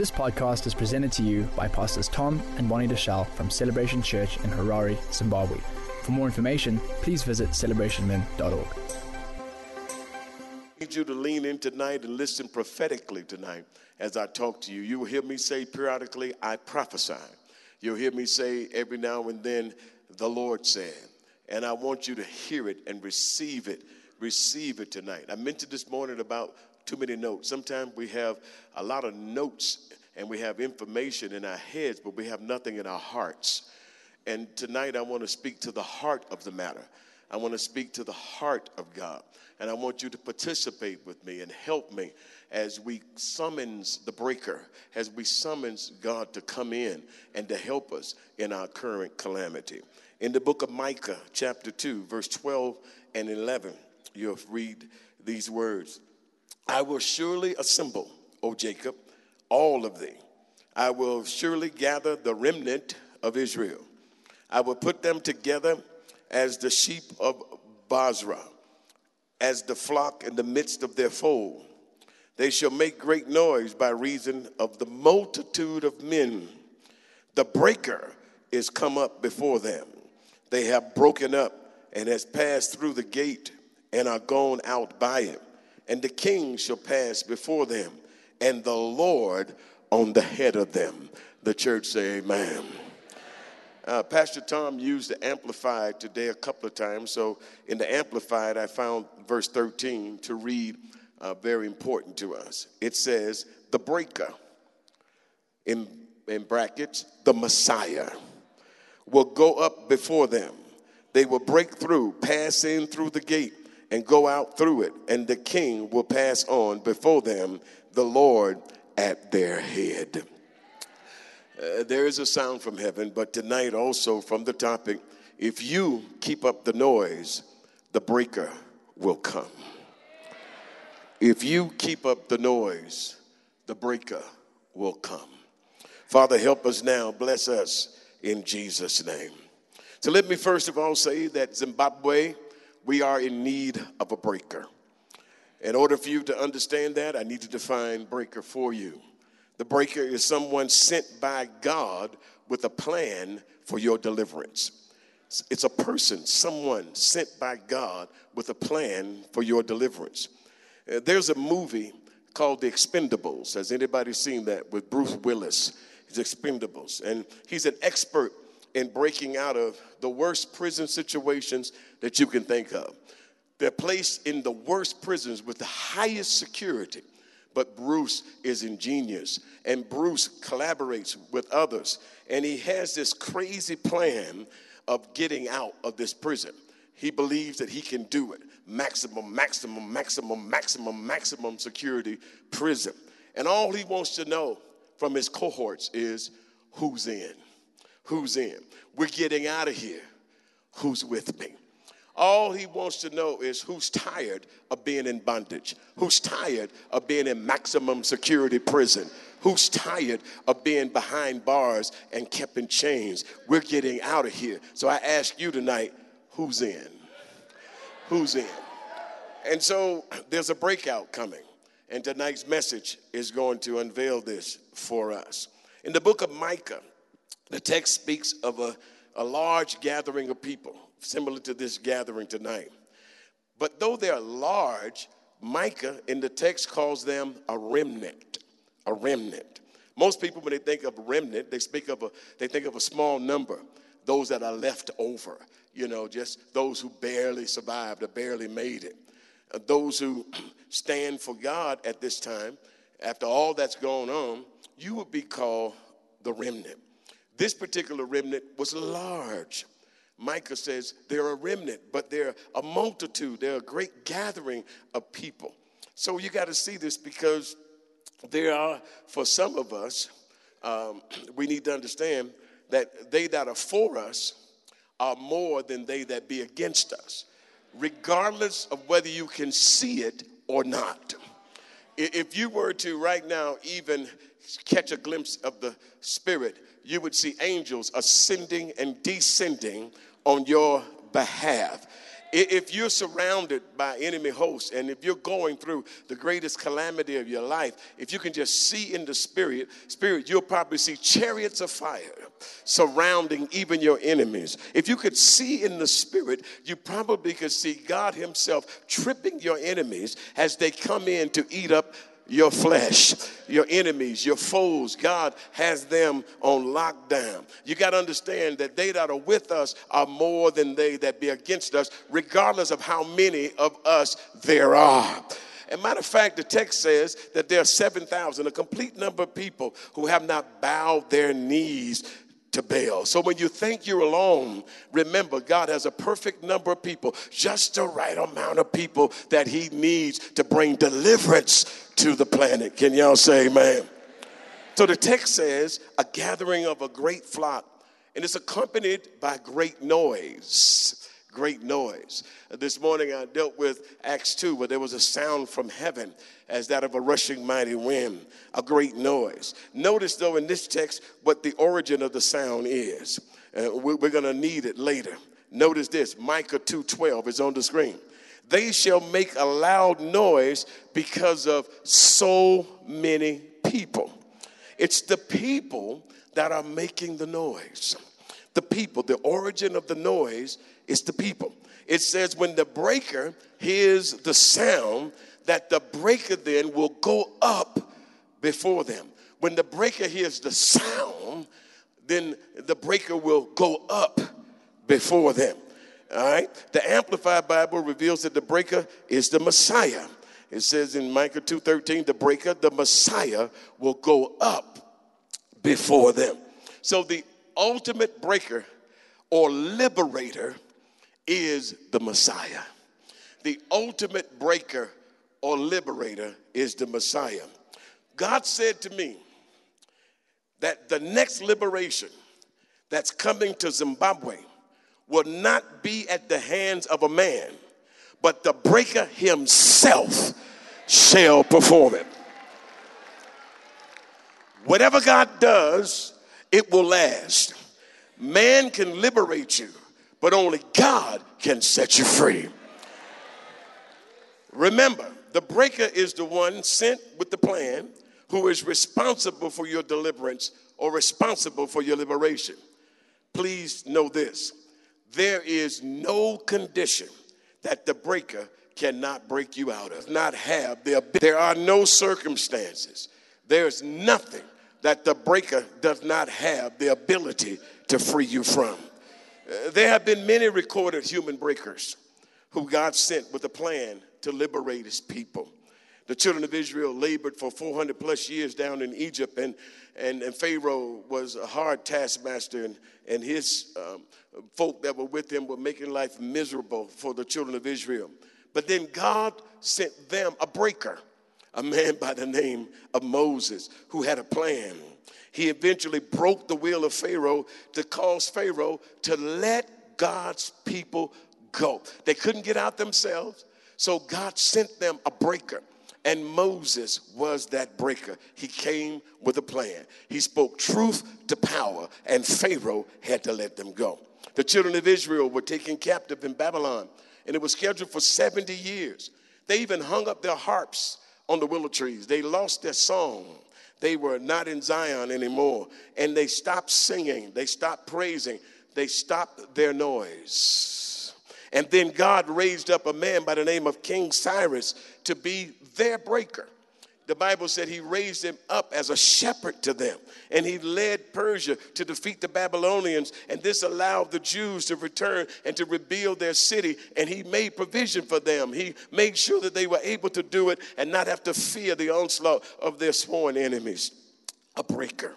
This podcast is presented to you by Pastors Tom and Bonnie Deuschle from Celebration Church in Harare, Zimbabwe. For more information, please visit celebrationmen.org. I need you to lean in tonight and listen prophetically tonight as I talk to you. You will hear me say periodically, I prophesy. You'll hear me say every now and then, the Lord said. And I want you to hear it and receive it. Receive it tonight. I mentioned this morning about too many notes. Sometimes we have a lot of notes and we have information in our heads, but we have nothing in our hearts. And tonight I want to speak to the heart of the matter. I want to speak to the heart of God. And I want you to participate with me and help me as we summons the breaker, as we summons God to come in and to help us in our current calamity. In the book of Micah, chapter 2, verse 12 and 11, you'll read these words I will surely assemble, O Jacob, all of thee. I will surely gather the remnant of Israel. I will put them together as the sheep of Bozrah, as the flock in the midst of their fold. They shall make great noise by reason of the multitude of men. The breaker is come up before them. They have broken up and has passed through the gate and are gone out by it. And the king shall pass before them, and the Lord on the head of them. The church say, Amen. Uh, Pastor Tom used the Amplified today a couple of times. So in the Amplified, I found verse 13 to read uh, very important to us. It says, The breaker, in, in brackets, the Messiah, will go up before them. They will break through, pass in through the gate, and go out through it. And the king will pass on before them, the Lord at their head. Uh, there is a sound from heaven, but tonight also from the topic if you keep up the noise, the breaker will come. If you keep up the noise, the breaker will come. Father, help us now. Bless us in Jesus' name. So let me first of all say that Zimbabwe, we are in need of a breaker. In order for you to understand that, I need to define breaker for you. The breaker is someone sent by God with a plan for your deliverance. It's a person, someone sent by God with a plan for your deliverance. Uh, there's a movie called The Expendables. Has anybody seen that with Bruce Willis? He's Expendables. And he's an expert in breaking out of the worst prison situations that you can think of. They're placed in the worst prisons with the highest security. But Bruce is ingenious, and Bruce collaborates with others, and he has this crazy plan of getting out of this prison. He believes that he can do it maximum, maximum, maximum, maximum, maximum security prison. And all he wants to know from his cohorts is who's in? Who's in? We're getting out of here. Who's with me? All he wants to know is who's tired of being in bondage, who's tired of being in maximum security prison, who's tired of being behind bars and kept in chains. We're getting out of here. So I ask you tonight who's in? Who's in? And so there's a breakout coming, and tonight's message is going to unveil this for us. In the book of Micah, the text speaks of a, a large gathering of people similar to this gathering tonight. But though they're large, Micah in the text calls them a remnant. A remnant. Most people, when they think of remnant, they speak of a they think of a small number, those that are left over. You know, just those who barely survived or barely made it. Uh, those who stand for God at this time, after all that's gone on, you would be called the remnant. This particular remnant was large. Micah says they're a remnant, but they're a multitude. They're a great gathering of people. So you got to see this because there are, for some of us, um, we need to understand that they that are for us are more than they that be against us, regardless of whether you can see it or not. If you were to right now even catch a glimpse of the Spirit, you would see angels ascending and descending on your behalf. If you're surrounded by enemy hosts and if you're going through the greatest calamity of your life, if you can just see in the spirit, spirit, you'll probably see chariots of fire surrounding even your enemies. If you could see in the spirit, you probably could see God himself tripping your enemies as they come in to eat up your flesh, your enemies, your foes. God has them on lockdown. You got to understand that they that are with us are more than they that be against us, regardless of how many of us there are. And matter of fact, the text says that there are 7,000, a complete number of people who have not bowed their knees to Baal. So when you think you're alone, remember God has a perfect number of people, just the right amount of people that He needs to bring deliverance to the planet. Can y'all say amen? So the text says, a gathering of a great flock, and it's accompanied by great noise. Great noise. This morning I dealt with Acts 2, where there was a sound from heaven as that of a rushing mighty wind, a great noise. Notice, though, in this text, what the origin of the sound is. Uh, we're going to need it later. Notice this Micah 2:12 is on the screen. They shall make a loud noise because of so many people. It's the people that are making the noise. The people, the origin of the noise is the people. It says, when the breaker hears the sound, that the breaker then will go up before them. When the breaker hears the sound, then the breaker will go up before them. All right? The Amplified Bible reveals that the breaker is the Messiah. It says in Micah 2:13, the breaker, the Messiah, will go up before them. So the ultimate breaker or liberator is the Messiah. The ultimate breaker or liberator is the Messiah. God said to me that the next liberation that's coming to Zimbabwe will not be at the hands of a man, but the breaker himself shall perform it. Whatever God does, it will last. Man can liberate you, but only God can set you free. Remember, the breaker is the one sent with the plan who is responsible for your deliverance or responsible for your liberation. Please know this there is no condition that the breaker cannot break you out of, not have. There, there are no circumstances, there's nothing that the breaker does not have the ability to free you from. Uh, there have been many recorded human breakers who God sent with a plan to liberate his people. The children of Israel labored for 400 plus years down in Egypt, and, and, and Pharaoh was a hard taskmaster, and, and his um, folk that were with him were making life miserable for the children of Israel. But then God sent them a breaker, a man by the name of Moses, who had a plan. He eventually broke the will of Pharaoh to cause Pharaoh to let God's people go. They couldn't get out themselves. So God sent them a breaker. And Moses was that breaker. He came with a plan. He spoke truth to power, and Pharaoh had to let them go. The children of Israel were taken captive in Babylon, and it was scheduled for 70 years. They even hung up their harps on the willow trees. They lost their song. They were not in Zion anymore, and they stopped singing. They stopped praising. They stopped their noise. And then God raised up a man by the name of King Cyrus to be their breaker. The Bible said he raised him up as a shepherd to them, and he led Persia to defeat the Babylonians. And this allowed the Jews to return and to rebuild their city. And he made provision for them. He made sure that they were able to do it and not have to fear the onslaught of their sworn enemies. A breaker.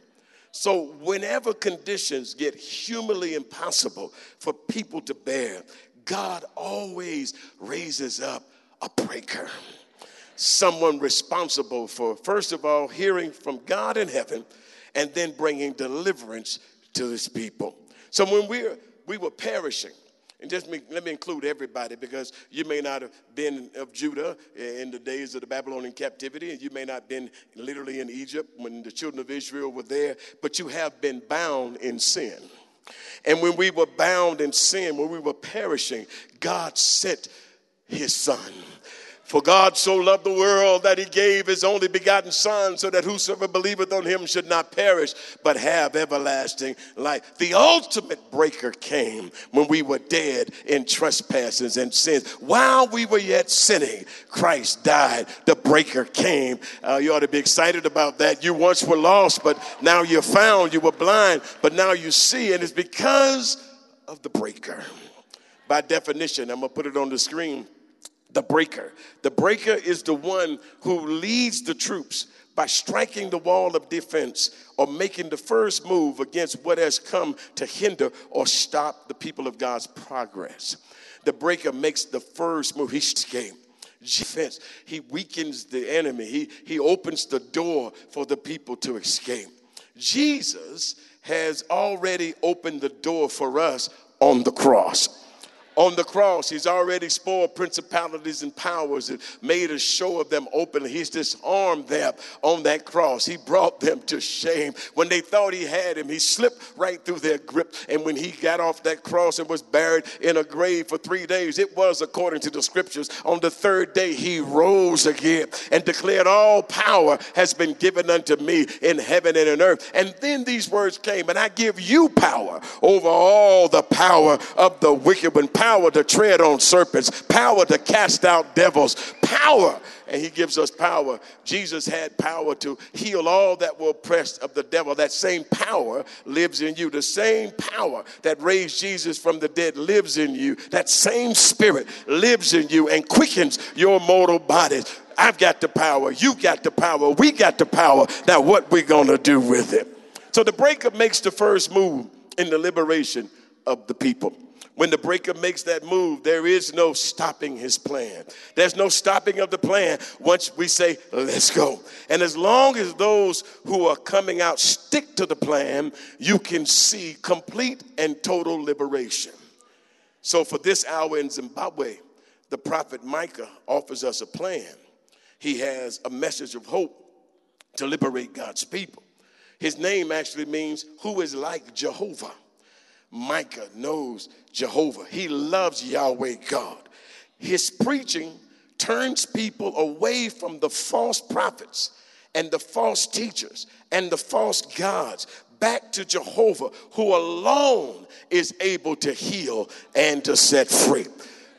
So, whenever conditions get humanly impossible for people to bear, God always raises up a breaker. Someone responsible for, first of all, hearing from God in heaven and then bringing deliverance to his people. So when we're, we were perishing, and just me, let me include everybody because you may not have been of Judah in the days of the Babylonian captivity, and you may not have been literally in Egypt when the children of Israel were there, but you have been bound in sin. And when we were bound in sin, when we were perishing, God sent his son. For God so loved the world that he gave his only begotten Son, so that whosoever believeth on him should not perish, but have everlasting life. The ultimate breaker came when we were dead in trespasses and sins. While we were yet sinning, Christ died. The breaker came. Uh, you ought to be excited about that. You once were lost, but now you're found. You were blind, but now you see, and it's because of the breaker. By definition, I'm going to put it on the screen the breaker. The breaker is the one who leads the troops by striking the wall of defense or making the first move against what has come to hinder or stop the people of God's progress. The breaker makes the first move. He escapes defense. He weakens the enemy. He, he opens the door for the people to escape. Jesus has already opened the door for us on the cross on the cross, he's already spoiled principalities and powers and made a show of them openly. He's disarmed them on that cross. He brought them to shame. When they thought he had him, he slipped right through their grip. And when he got off that cross and was buried in a grave for three days, it was according to the scriptures. On the third day, he rose again and declared, All power has been given unto me in heaven and in earth. And then these words came, and I give you power over all the power of the wicked one power to tread on serpents, power to cast out devils, power. And he gives us power. Jesus had power to heal all that were oppressed of the devil. That same power lives in you. The same power that raised Jesus from the dead lives in you. That same spirit lives in you and quickens your mortal bodies. I've got the power. You got the power. We got the power. Now, what we to do with it? So the breaker makes the first move in the liberation of the people. When the breaker makes that move, there is no stopping his plan. There's no stopping of the plan once we say, let's go. And as long as those who are coming out stick to the plan, you can see complete and total liberation. So, for this hour in Zimbabwe, the prophet Micah offers us a plan. He has a message of hope to liberate God's people. His name actually means who is like Jehovah. Micah knows Jehovah. He loves Yahweh God. His preaching turns people away from the false prophets and the false teachers and the false gods back to Jehovah, who alone is able to heal and to set free.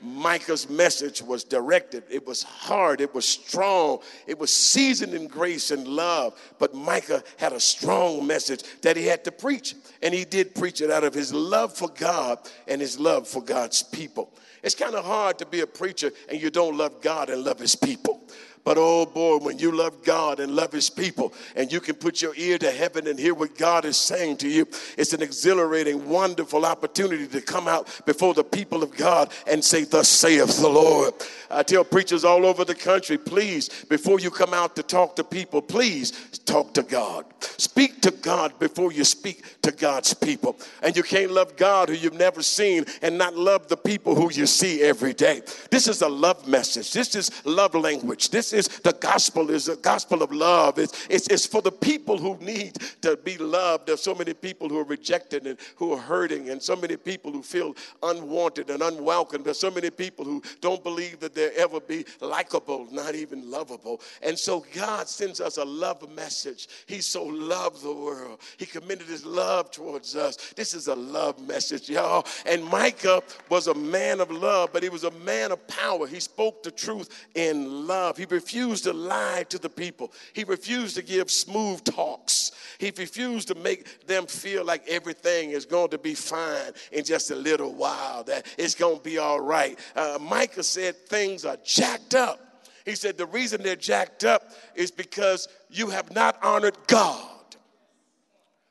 Micah's message was directed. It was hard, it was strong, it was seasoned in grace and love. But Micah had a strong message that he had to preach. And he did preach it out of his love for God and his love for God's people. It's kind of hard to be a preacher and you don't love God and love his people. But oh boy, when you love God and love his people, and you can put your ear to heaven and hear what God is saying to you, it's an exhilarating, wonderful opportunity to come out before the people of God and say, Thus saith the Lord. I tell preachers all over the country, please, before you come out to talk to people, please talk to God. Speak to God before you speak to God's people. And you can't love God who you've never seen and not love the people who you see every day. This is a love message. This is love language. This is the gospel is the gospel of love. It's, it's, it's for the people who need to be loved. There's so many people who are rejected and who are hurting, and so many people who feel unwanted and unwelcome. There's so many people who don't believe that they'll ever be likable, not even lovable. And so God sends us a love message. He so loved the world. He committed his love towards us. This is a love message, y'all. And Micah was a man of love, but he was a man of power. He spoke the truth in love. He refused to lie to the people. He refused to give smooth talks. He refused to make them feel like everything is going to be fine in just a little while, that it's going to be all right. Uh, Micah said things are jacked up. He said the reason they're jacked up is because you have not honored God.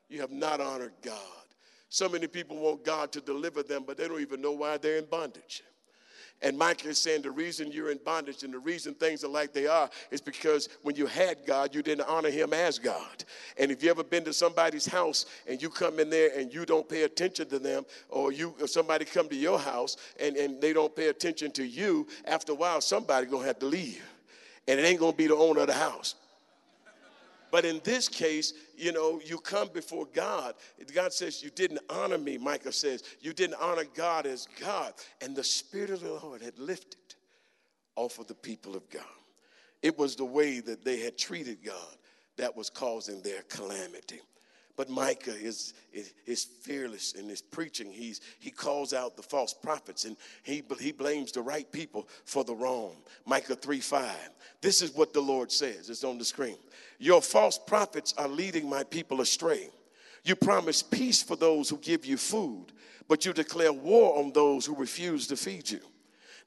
You have not honored God. So many people want God to deliver them, but they don't even know why they're in bondage. And Micah is saying the reason you're in bondage and the reason things are like they are is because when you had God, you didn't honor him as God. And if you ever been to somebody's house and you come in there and you don't pay attention to them, or you or somebody come to your house and, and they don't pay attention to you, after a while somebody gonna have to leave. And it ain't gonna be the owner of the house. But in this case, you know, you come before God. God says, You didn't honor me, Micah says. You didn't honor God as God. And the Spirit of the Lord had lifted off of the people of God. It was the way that they had treated God that was causing their calamity. But Micah is, is, is, fearless in his preaching. He's, he calls out the false prophets and he, he blames the right people for the wrong. Micah 3 5. This is what the Lord says. It's on the screen. Your false prophets are leading my people astray. You promise peace for those who give you food, but you declare war on those who refuse to feed you.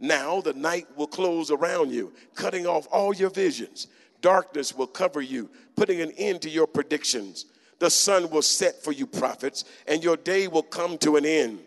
Now the night will close around you, cutting off all your visions. Darkness will cover you, putting an end to your predictions. The sun will set for you, prophets, and your day will come to an end.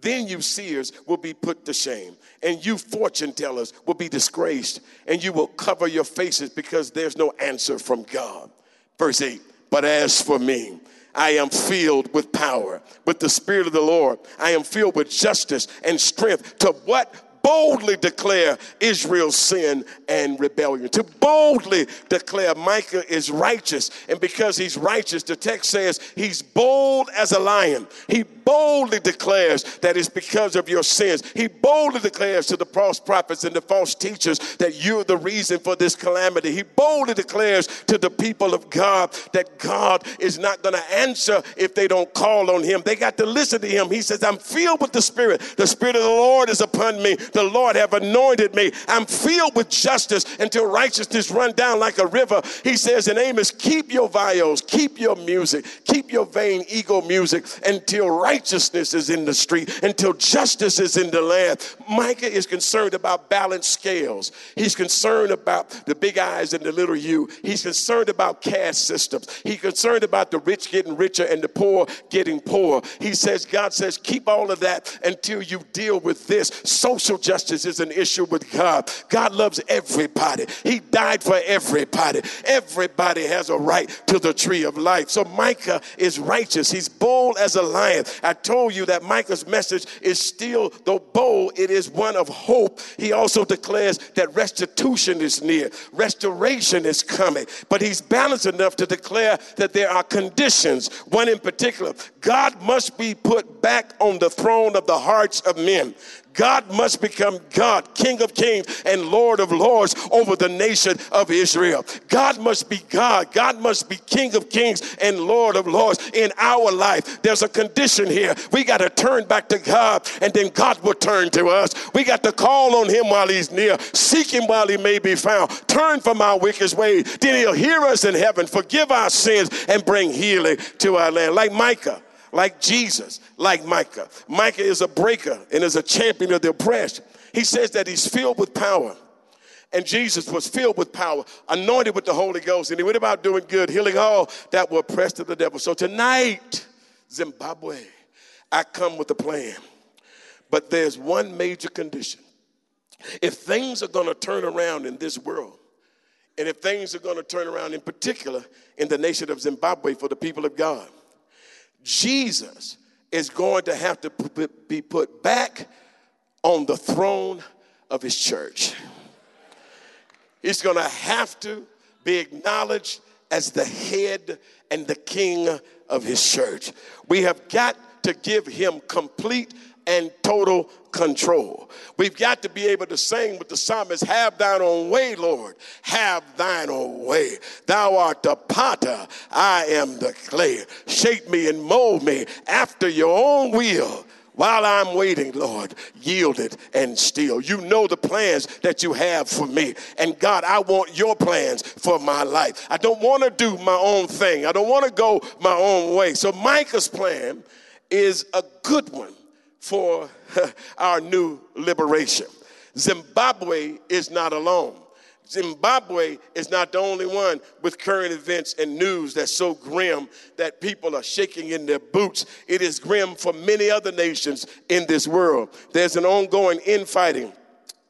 Then you seers will be put to shame, and you fortune tellers will be disgraced, and you will cover your faces because there's no answer from God. Verse 8 But as for me, I am filled with power, with the Spirit of the Lord. I am filled with justice and strength to what? Boldly declare Israel's sin and rebellion, to boldly declare Micah is righteous. And because he's righteous, the text says he's bold as a lion. He boldly declares that it's because of your sins. He boldly declares to the false prophets and the false teachers that you're the reason for this calamity. He boldly declares to the people of God that God is not going to answer if they don't call on him. They got to listen to him. He says, I'm filled with the Spirit. The Spirit of the Lord is upon me the Lord have anointed me. I'm filled with justice until righteousness run down like a river. He says in Amos, keep your viols, keep your music, keep your vain ego music until righteousness is in the street, until justice is in the land. Micah is concerned about balanced scales. He's concerned about the big eyes and the little you. He's concerned about caste systems. He's concerned about the rich getting richer and the poor getting poor. He says, God says, keep all of that until you deal with this social justice is an issue with God. God loves everybody. He died for everybody. Everybody has a right to the tree of life. So Micah is righteous. He's bold as a lion. I told you that Micah's message is still, though bold, it is one of hope. He also declares that restitution is near, restoration is coming. But he's balanced enough to declare that there are conditions. One in particular God must be put back on the throne of the hearts of men. God must become God, King of kings and Lord of lords over the nation of Israel. God must be God. God must be King of kings and Lord of lords in our life. There's a condition here. We got to turn back to God and then God will turn to us. We got to call on him while he's near, seek him while he may be found, turn from our wicked ways. Then he'll hear us in heaven, forgive our sins, and bring healing to our land. Like Micah like Jesus, like Micah. Micah is a breaker and is a champion of the oppressed. He says that he's filled with power. And Jesus was filled with power, anointed with the Holy Ghost, and he went about doing good, healing all that were oppressed of the devil. So tonight, Zimbabwe, I come with a plan. But there's one major condition. If things are going to turn around in this world, and if things are going to turn around in particular in the nation of Zimbabwe for the people of God, Jesus is going to have to be put back on the throne of his church. He's going to have to be acknowledged as the head and the king of his church. We have got to give him complete and total control. We've got to be able to sing with the psalmist, Have thine own way, Lord. Have thine own way. Thou art the potter, I am the clay. Shape me and mold me after your own will. While I'm waiting, Lord, yield it and still. You know the plans that you have for me. And God, I want your plans for my life. I don't want to do my own thing, I don't want to go my own way. So, Micah's plan is a good one for our new liberation. Zimbabwe is not alone. Zimbabwe is not the only one with current events and news that's so grim that people are shaking in their boots. It is grim for many other nations in this world. There's an ongoing infighting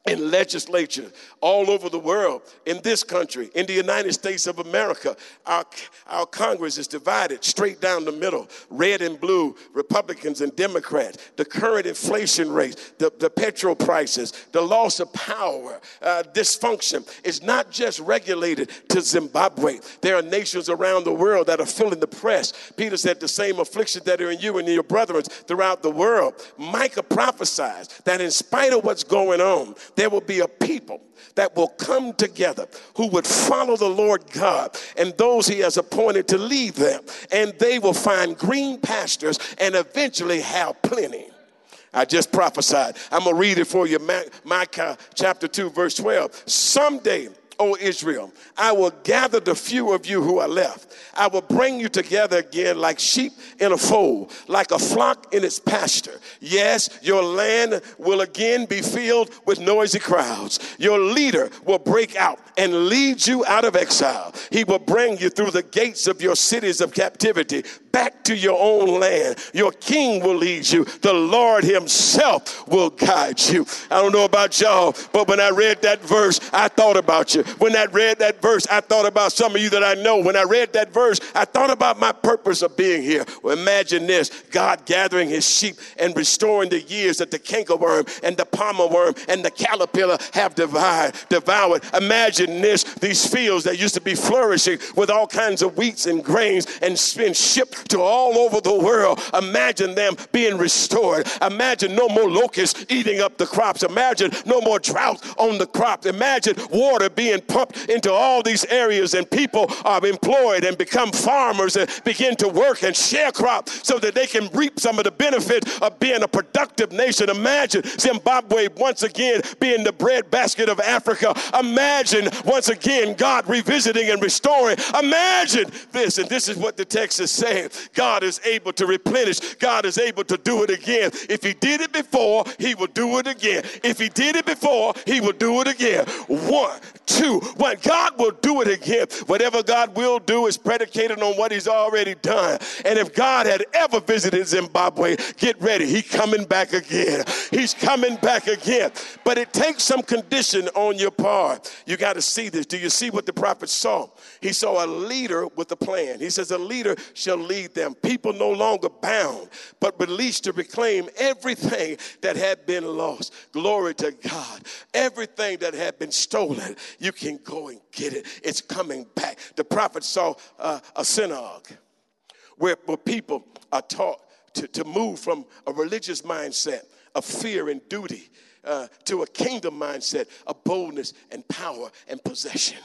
in legislature all over the world, in this country, in the United States of America. Our, our Congress is divided straight down the middle red and blue, Republicans and Democrats. The current inflation rate, the, the petrol prices, the loss of power, uh, dysfunction is not just regulated to Zimbabwe. There are nations around the world that are feeling the press. Peter said, The same affliction that are in you and your brethren throughout the world. Micah prophesies that in spite of what's going on, there will be a people that will come together who would follow the Lord God and those he has appointed to lead them. And they will find green pastures and eventually have plenty. I just prophesied. I'm going to read it for you. Micah chapter 2, verse 12. Someday, O Israel, I will gather the few of you who are left. I will bring you together again like sheep in a fold, like a flock in its pasture. Yes, your land will again be filled with noisy crowds. Your leader will break out and lead you out of exile. He will bring you through the gates of your cities of captivity back to your own land. Your king will lead you. The Lord himself will guide you. I don't know about y'all, but when I read that verse, I thought about you. When I read that verse, I thought about some of you that I know. When I read that verse, I thought about my purpose of being here. Well, imagine this God gathering his sheep and restoring the years that the cankerworm and the palmer worm and the caterpillar have devoured. devoured. Imagine this these fields that used to be flourishing with all kinds of wheats and grains and been shipped to all over the world. Imagine them being restored. Imagine no more locusts eating up the crops. Imagine no more drought on the crops. Imagine water being pumped into all these areas and people are employed and become farmers and begin to work and share crops so that they can reap some of the benefit of being a productive nation. Imagine Zimbabwe once again being the breadbasket of Africa. Imagine once again God revisiting and restoring. Imagine this, and this is what the text is saying. God is able to replenish, God is able to do it again. If He did it before, He will do it again. If He did it before, He will do it again. One, two, one. God will do it again. Whatever God will do is predicated on what He's already done. And if God had ever visited Zimbabwe, get ready. He's coming back again. He's coming back again. But it takes some condition on your part. You got to see this. Do you see what the prophet saw? He saw a leader with a plan. He says, A leader shall lead them. People no longer bound, but released to reclaim everything that had been lost. Glory to God. Everything that had been stolen, you can go and get it. It's coming back. The prophet saw uh, a synagogue where, where people are taught to, to move from a religious mindset of fear and duty uh, to a kingdom mindset of boldness and power and possession.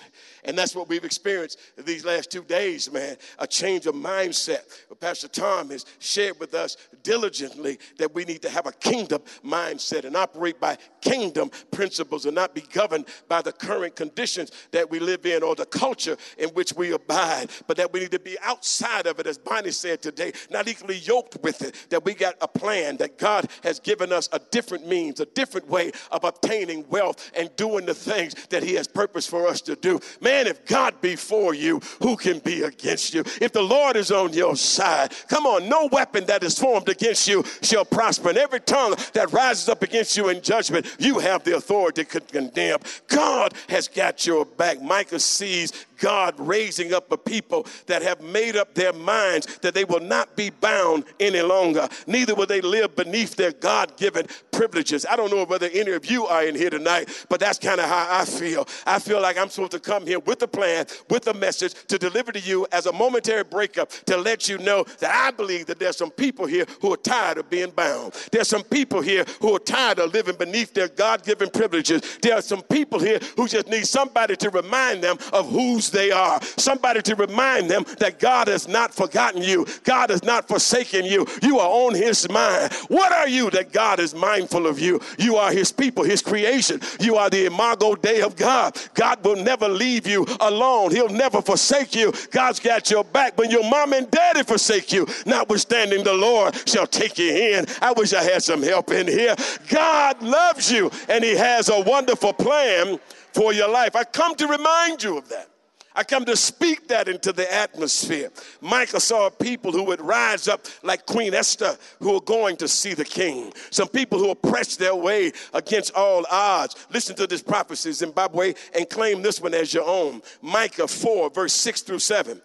And that's what we've experienced these last two days, man. A change of mindset. Pastor Tom has shared with us diligently that we need to have a kingdom mindset and operate by kingdom principles and not be governed by the current conditions that we live in or the culture in which we abide, but that we need to be outside of it, as Bonnie said today, not equally yoked with it, that we got a plan, that God has given us a different means, a different way of obtaining wealth and doing the things that He has purpose for us to do. Man, if God be for you, who can be against you? If the Lord is on your side, come on, no weapon that is formed against you shall prosper. And every tongue that rises up against you in judgment, you have the authority to condemn. God has got your back. Micah sees God raising up a people that have made up their minds that they will not be bound any longer. Neither will they live beneath their God given privileges. I don't know whether any of you are in here tonight, but that's kind of how I feel. I feel like I'm supposed to come here with a plan, with a message to deliver to you as a momentary breakup to let you know that I believe that there's some people here who are tired of being bound. There's some people here who are tired of living beneath their God given privileges. There are some people here who just need somebody to remind them of whose they are. Somebody to remind them that God has not forgotten you, God has not forsaken you. You are on His mind. What are you that God is mindful of you? You are His people, His creation. You are the imago Dei of God. God will never leave you alone, He'll never forsake you. God's got your back when your mom and daddy forsake you. Notwithstanding, the Lord shall take you in. I wish I had some help in here. God loves you and He has a wonderful plan for your life. I come to remind you of that. I come to speak that into the atmosphere. Micah saw people who would rise up like Queen Esther, who are going to see the king. Some people who oppressed their way against all odds. Listen to this prophecy, Zimbabwe, and claim this one as your own. Micah 4, verse 6 through 7.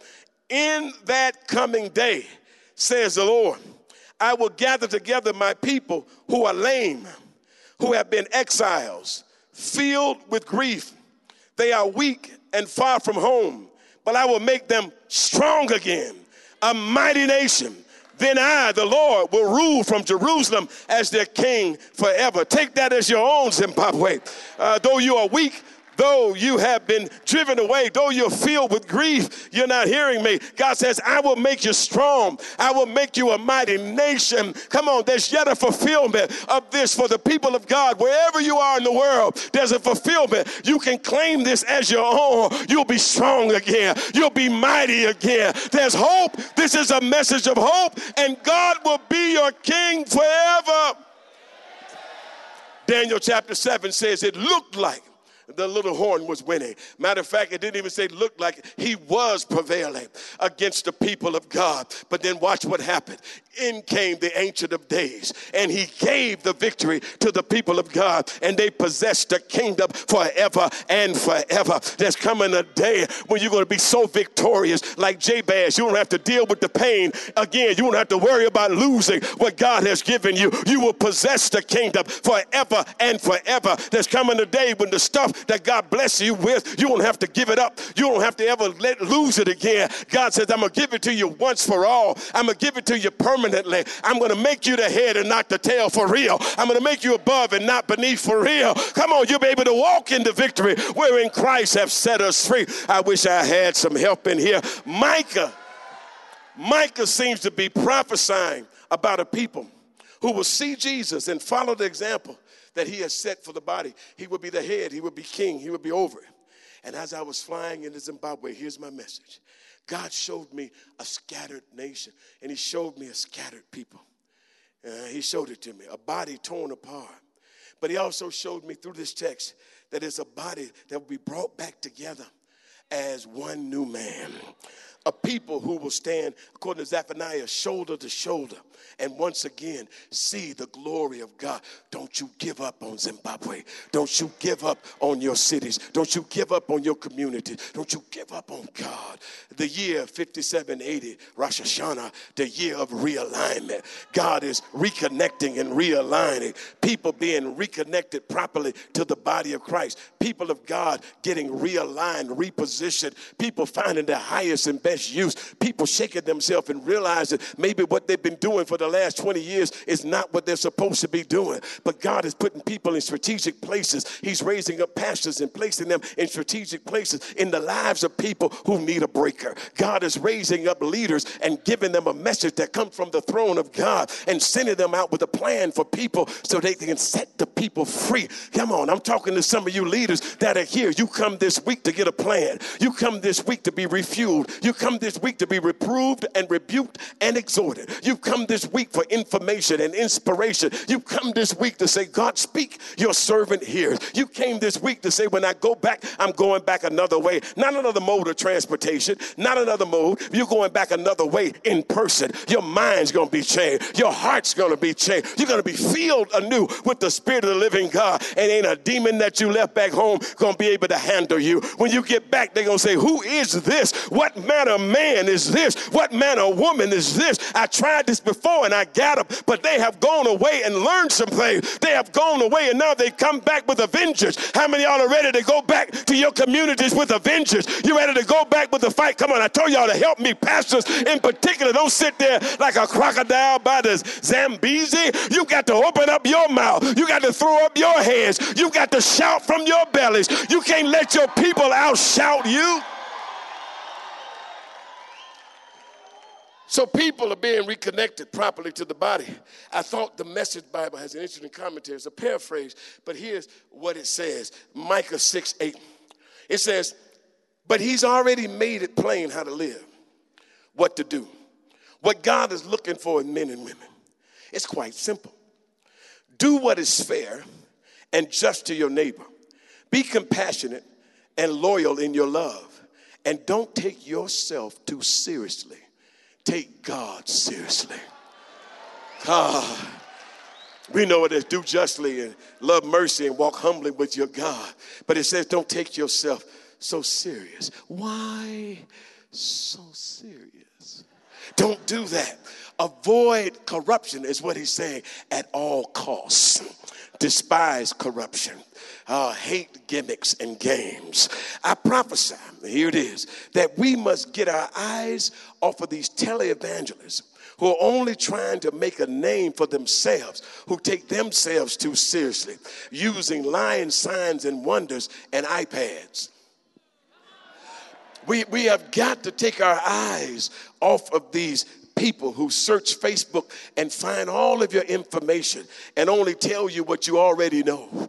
In that coming day, says the Lord, I will gather together my people who are lame, who have been exiles, filled with grief. They are weak and far from home, but I will make them strong again, a mighty nation. Then I, the Lord, will rule from Jerusalem as their king forever. Take that as your own, Zimbabwe. Uh, though you are weak, Though you have been driven away, though you're filled with grief, you're not hearing me. God says, I will make you strong. I will make you a mighty nation. Come on, there's yet a fulfillment of this for the people of God. Wherever you are in the world, there's a fulfillment. You can claim this as your own. You'll be strong again. You'll be mighty again. There's hope. This is a message of hope, and God will be your king forever. Daniel chapter 7 says it looked like the little horn was winning. Matter of fact, it didn't even say looked like he was prevailing against the people of God. But then watch what happened. In came the Ancient of Days, and he gave the victory to the people of God, and they possessed the kingdom forever and forever. There's coming a day when you're going to be so victorious, like Jabez. You don't have to deal with the pain again. You don't have to worry about losing what God has given you. You will possess the kingdom forever and forever. There's coming a day when the stuff that God bless you with, you don't have to give it up. You don't have to ever let lose it again. God says, I'm gonna give it to you once for all. I'm gonna give it to you permanently. I'm gonna make you the head and not the tail for real. I'm gonna make you above and not beneath for real. Come on, you'll be able to walk into victory wherein Christ have set us free. I wish I had some help in here. Micah, Micah seems to be prophesying about a people who will see Jesus and follow the example that he has set for the body. He would be the head, he would be king, he would be over it. And as I was flying into Zimbabwe, here's my message God showed me a scattered nation, and he showed me a scattered people. Uh, he showed it to me, a body torn apart. But he also showed me through this text that it's a body that will be brought back together as one new man. A people who will stand, according to Zephaniah, shoulder to shoulder and once again see the glory of God. Don't you give up on Zimbabwe. Don't you give up on your cities. Don't you give up on your community. Don't you give up on God. The year 5780, Rosh Hashanah, the year of realignment. God is reconnecting and realigning. People being reconnected properly to the body of Christ. People of God getting realigned, repositioned. People finding their highest and use. People shaking themselves and realizing maybe what they've been doing for the last 20 years is not what they're supposed to be doing. But God is putting people in strategic places. He's raising up pastors and placing them in strategic places in the lives of people who need a breaker. God is raising up leaders and giving them a message that comes from the throne of God and sending them out with a plan for people so they can set the people free. Come on, I'm talking to some of you leaders that are here. You come this week to get a plan. You come this week to be refueled. You come this week to be reproved and rebuked and exhorted. You've come this week for information and inspiration. You've come this week to say, God, speak, your servant here. You came this week to say, when I go back, I'm going back another way. Not another mode of transportation, not another mode. You're going back another way in person. Your mind's going to be changed. Your heart's going to be changed. You're going to be filled anew with the Spirit of the living God. And ain't a demon that you left back home going to be able to handle you. When you get back, they're going to say, Who is this? What of man is this? What manner of woman is this? I tried this before and I got them, but they have gone away and learned some things. They have gone away and now they come back with a vengeance. How many y'all are ready to go back to your communities with a vengeance? You ready to go back with the fight? Come on, I told y'all to help me. Pastors in particular, don't sit there like a crocodile by the Zambezi. You got to open up your mouth. You got to throw up your hands. You got to shout from your bellies. You can't let your people outshout you. So people are being reconnected properly to the body. I thought the Message Bible has an interesting commentary. It's a paraphrase, but here's what it says Micah 6 8. It says, But he's already made it plain how to live, what to do, what God is looking for in men and women. It's quite simple. Do what is fair and just to your neighbor, be compassionate and loyal in your love And don't take yourself too seriously. Take God seriously. God. We know it is do justly and love mercy and walk humbly with your God. But it says don't take yourself so serious. Why so serious? Don't do that. Avoid corruption, is what he's saying, at all costs. Despise corruption. Uh, hate gimmicks and games. I prophesy, here it is, that we must get our eyes off of these televangelists who are only trying to make a name for themselves, who take themselves too seriously, using lying signs and wonders and iPads. We, we have got to take our eyes off of these people who search Facebook and find all of your information and only tell you what you already know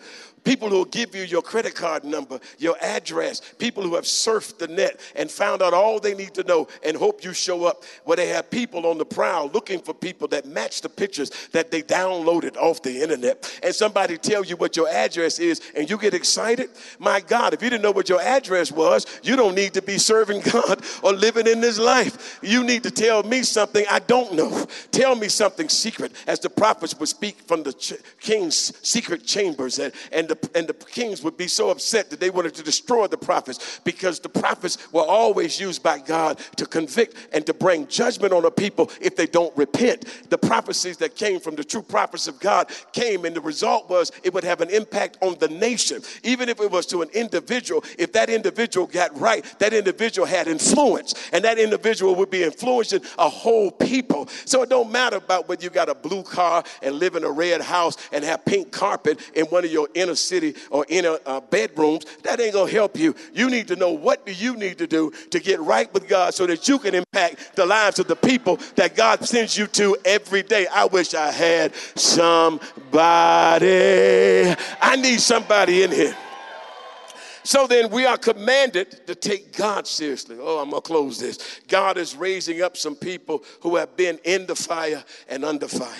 people who will give you your credit card number, your address, people who have surfed the net and found out all they need to know and hope you show up where they have people on the prowl looking for people that match the pictures that they downloaded off the internet. And somebody tell you what your address is and you get excited. My God, if you didn't know what your address was, you don't need to be serving God or living in this life. You need to tell me something I don't know. Tell me something secret as the prophets would speak from the ch- king's secret chambers and, and the, and the kings would be so upset that they wanted to destroy the prophets because the prophets were always used by God to convict and to bring judgment on a people if they don't repent. The prophecies that came from the true prophets of God came, and the result was it would have an impact on the nation. Even if it was to an individual, if that individual got right, that individual had influence, and that individual would be influencing a whole people. So it don't matter about whether you got a blue car and live in a red house and have pink carpet in one of your inner city or inner uh, bedrooms, that ain't gonna help you. You need to know what do you need to do to get right with God so that you can impact the lives of the people that God sends you to every day. I wish I had somebody. I need somebody in here. So then we are commanded to take God seriously. Oh, I'm going to close this. God is raising up some people who have been in the fire and under fire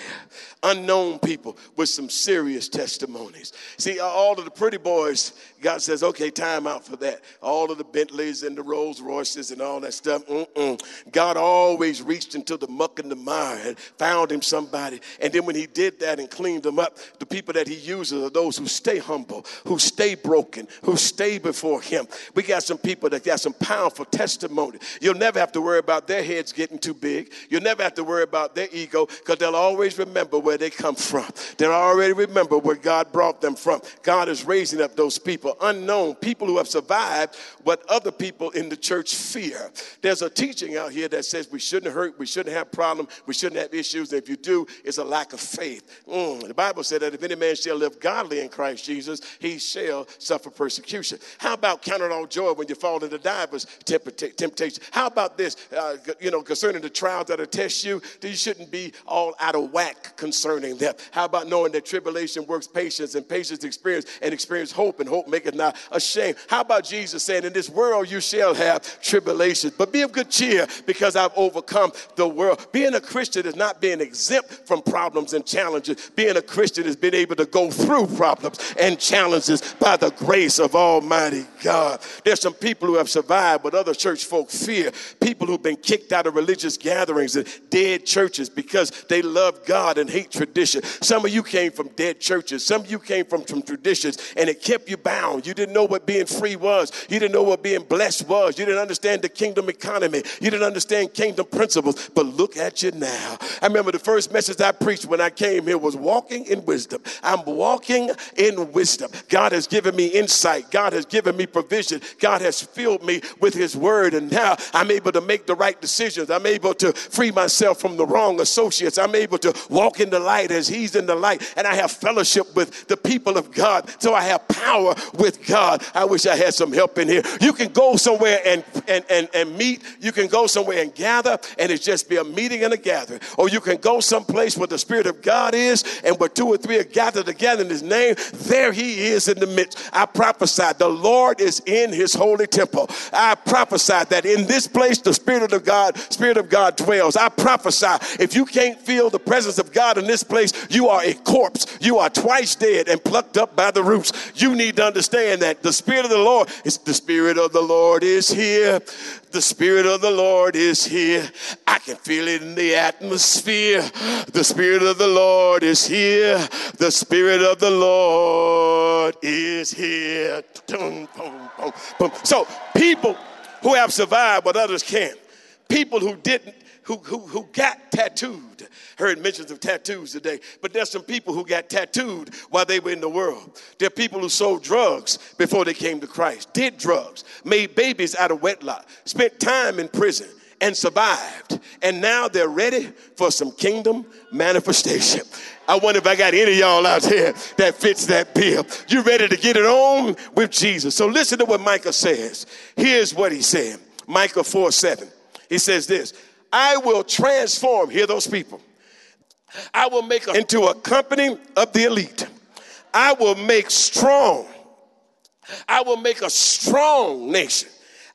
unknown people with some serious testimonies. See, all of the pretty boys, God says, okay, time out for that. All of the Bentleys and the Rolls Royces and all that stuff. Mm-mm. God always reached into the muck and the mire and found him somebody. And then when he did that and cleaned them up, the people that he uses are those who stay humble, who stay broken, who stay before him. We got some people that got some powerful testimony. You'll never have to worry about their heads getting too big. You'll never have to worry about their ego because they'll always remember where they come from. They'll already remember where God brought them from. God is raising up those people, unknown people who have survived what other people in the church fear. There's a teaching out here that says we shouldn't hurt, we shouldn't have problems, we shouldn't have issues. If you do, it's a lack of faith. Mm, the Bible said that if any man shall live godly in Christ Jesus, he shall suffer persecution. How about count it all joy when you fall into divers temptation? How about this, uh, you know, concerning the trials that test you, you shouldn't be all out of whack concerning them. How about knowing that tribulation works patience and patience experience and experience hope and hope maketh not ashamed? How about Jesus saying, In this world you shall have tribulation, but be of good cheer because I've overcome the world. Being a Christian is not being exempt from problems and challenges. Being a Christian is being able to go through problems and challenges by the grace of Almighty God. There's some people who have survived but other church folk fear. People who've been kicked out of religious gatherings and dead churches because they love God and hate tradition. Some of you came from dead churches. Some of you came from some traditions and it kept you bound. You didn't know what being free was. You didn't know what being blessed was. You didn't understand the kingdom economy. You didn't understand kingdom principles. But look at you now. I remember the first message I preached when I came here was walking in wisdom. I'm walking in wisdom. God has given me insight. God has given me provision. God has filled me with his word. And now I'm able to make the right decisions. I'm able to free myself from the wrong associates. I'm able to walk in the light as he's in the light. And I have fellowship with the people of God. So I have power with God. I wish I had some help in here. You can go somewhere and, and, and, and meet. You can go somewhere and gather and it just be a meeting and a gathering. Or you can go someplace where the Spirit of God is and where two or three are gathered together in his name, there he is in the midst. I prophesied the Lord is in his holy temple. I prophesy that in this place the Spirit of God, Spirit of God dwells. I prophesy if you can't feel the presence of God in this place, you are a corpse. You are twice dead and plucked up by the roots. You need to understand that the Spirit of the Lord is the Spirit of the Lord is here. The Spirit of the Lord is here. I can feel it in the atmosphere. The Spirit of the Lord is here. The Spirit of the Lord is here. So, people who have survived what others can't, people who didn't, who, who, who got tattooed. Heard mentions of tattoos today, but there's some people who got tattooed while they were in the world. There are people who sold drugs before they came to Christ, did drugs, made babies out of wedlock, spent time in prison, and survived. And now they're ready for some kingdom manifestation. I wonder if I got any of y'all out there that fits that bill. You ready to get it on with Jesus? So listen to what Micah says. Here's what he said Micah 4 7. He says this I will transform, hear those people. I will make a, into a company of the elite. I will make strong. I will make a strong nation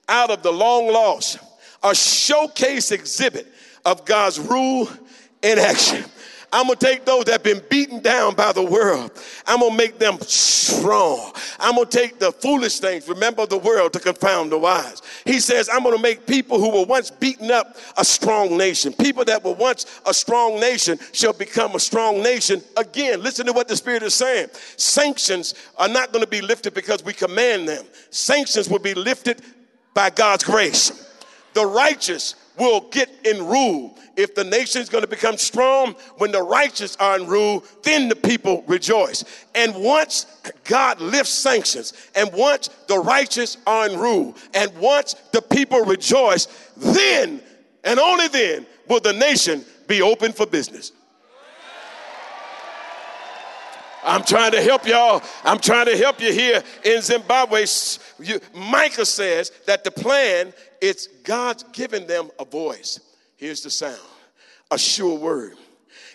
out of the long lost, a showcase exhibit of God's rule in action. I'm gonna take those that have been beaten down by the world. I'm gonna make them strong. I'm gonna take the foolish things, remember the world, to confound the wise. He says, I'm gonna make people who were once beaten up a strong nation. People that were once a strong nation shall become a strong nation again. Listen to what the Spirit is saying. Sanctions are not gonna be lifted because we command them, sanctions will be lifted by God's grace. The righteous will get in rule. If the nation is going to become strong, when the righteous are in rule, then the people rejoice. And once God lifts sanctions, and once the righteous are in rule, and once the people rejoice, then and only then will the nation be open for business. I'm trying to help y'all. I'm trying to help you here in Zimbabwe. Micah says that the plan it's God's given them a voice. Here's the sound a sure word.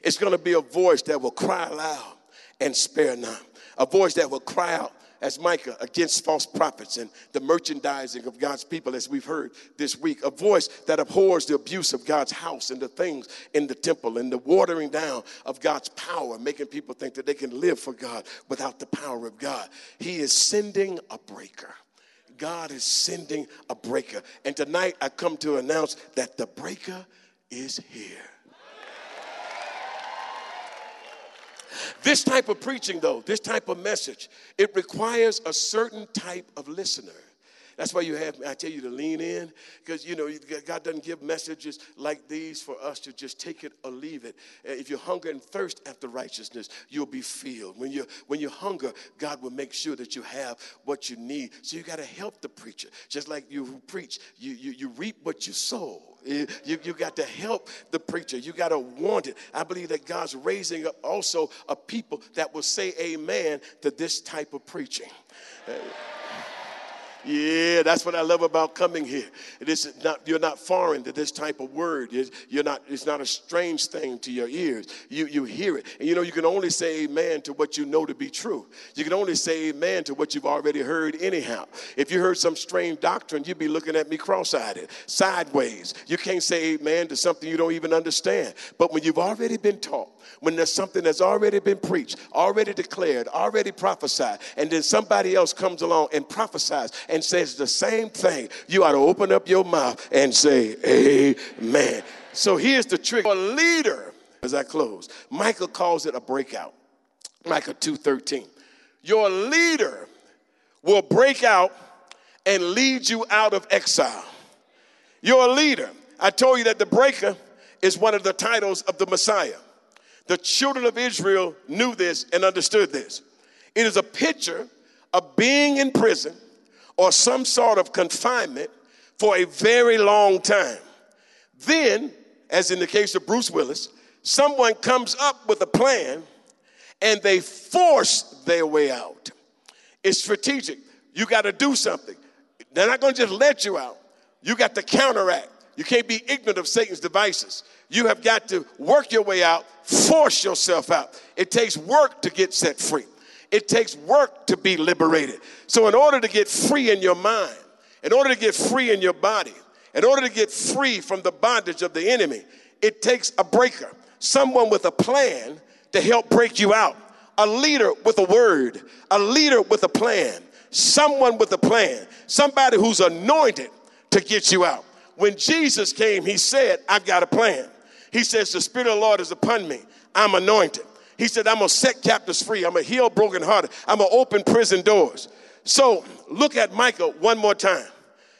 It's going to be a voice that will cry loud and spare not. A voice that will cry out as Micah against false prophets and the merchandising of God's people, as we've heard this week. A voice that abhors the abuse of God's house and the things in the temple and the watering down of God's power, making people think that they can live for God without the power of God. He is sending a breaker. God is sending a breaker. And tonight I come to announce that the breaker is here. This type of preaching, though, this type of message, it requires a certain type of listener. That's why you have, me. I tell you to lean in, because you know, God doesn't give messages like these for us to just take it or leave it. If you hunger and thirst after righteousness, you'll be filled. When you when you hunger, God will make sure that you have what you need. So you got to help the preacher. Just like you preach, you, you, you reap what you sow. You, you got to help the preacher. You got to want it. I believe that God's raising up also a people that will say amen to this type of preaching. Yeah, that's what I love about coming here. It is not you're not foreign to this type of word. You're not. It's not a strange thing to your ears. You you hear it, and you know you can only say amen to what you know to be true. You can only say amen to what you've already heard anyhow. If you heard some strange doctrine, you'd be looking at me cross-eyed, sideways. You can't say amen to something you don't even understand. But when you've already been taught, when there's something that's already been preached, already declared, already prophesied, and then somebody else comes along and prophesies and says the same thing, you ought to open up your mouth and say, Amen. So here's the trick. A leader, as I close, Micah calls it a breakout. Micah 2:13. Your leader will break out and lead you out of exile. Your leader. I told you that the breaker is one of the titles of the Messiah. The children of Israel knew this and understood this. It is a picture of being in prison or some sort of confinement for a very long time. Then, as in the case of Bruce Willis, someone comes up with a plan and they force their way out. It's strategic. You got to do something. They're not going to just let you out. You got to counteract. You can't be ignorant of Satan's devices. You have got to work your way out, force yourself out. It takes work to get set free. It takes work to be liberated. So, in order to get free in your mind, in order to get free in your body, in order to get free from the bondage of the enemy, it takes a breaker, someone with a plan to help break you out, a leader with a word, a leader with a plan, someone with a plan, somebody who's anointed to get you out. When Jesus came, he said, I've got a plan. He says, The Spirit of the Lord is upon me. I'm anointed. He said, I'm gonna set captives free. I'm gonna heal broken hearted. I'm gonna open prison doors. So look at Micah one more time.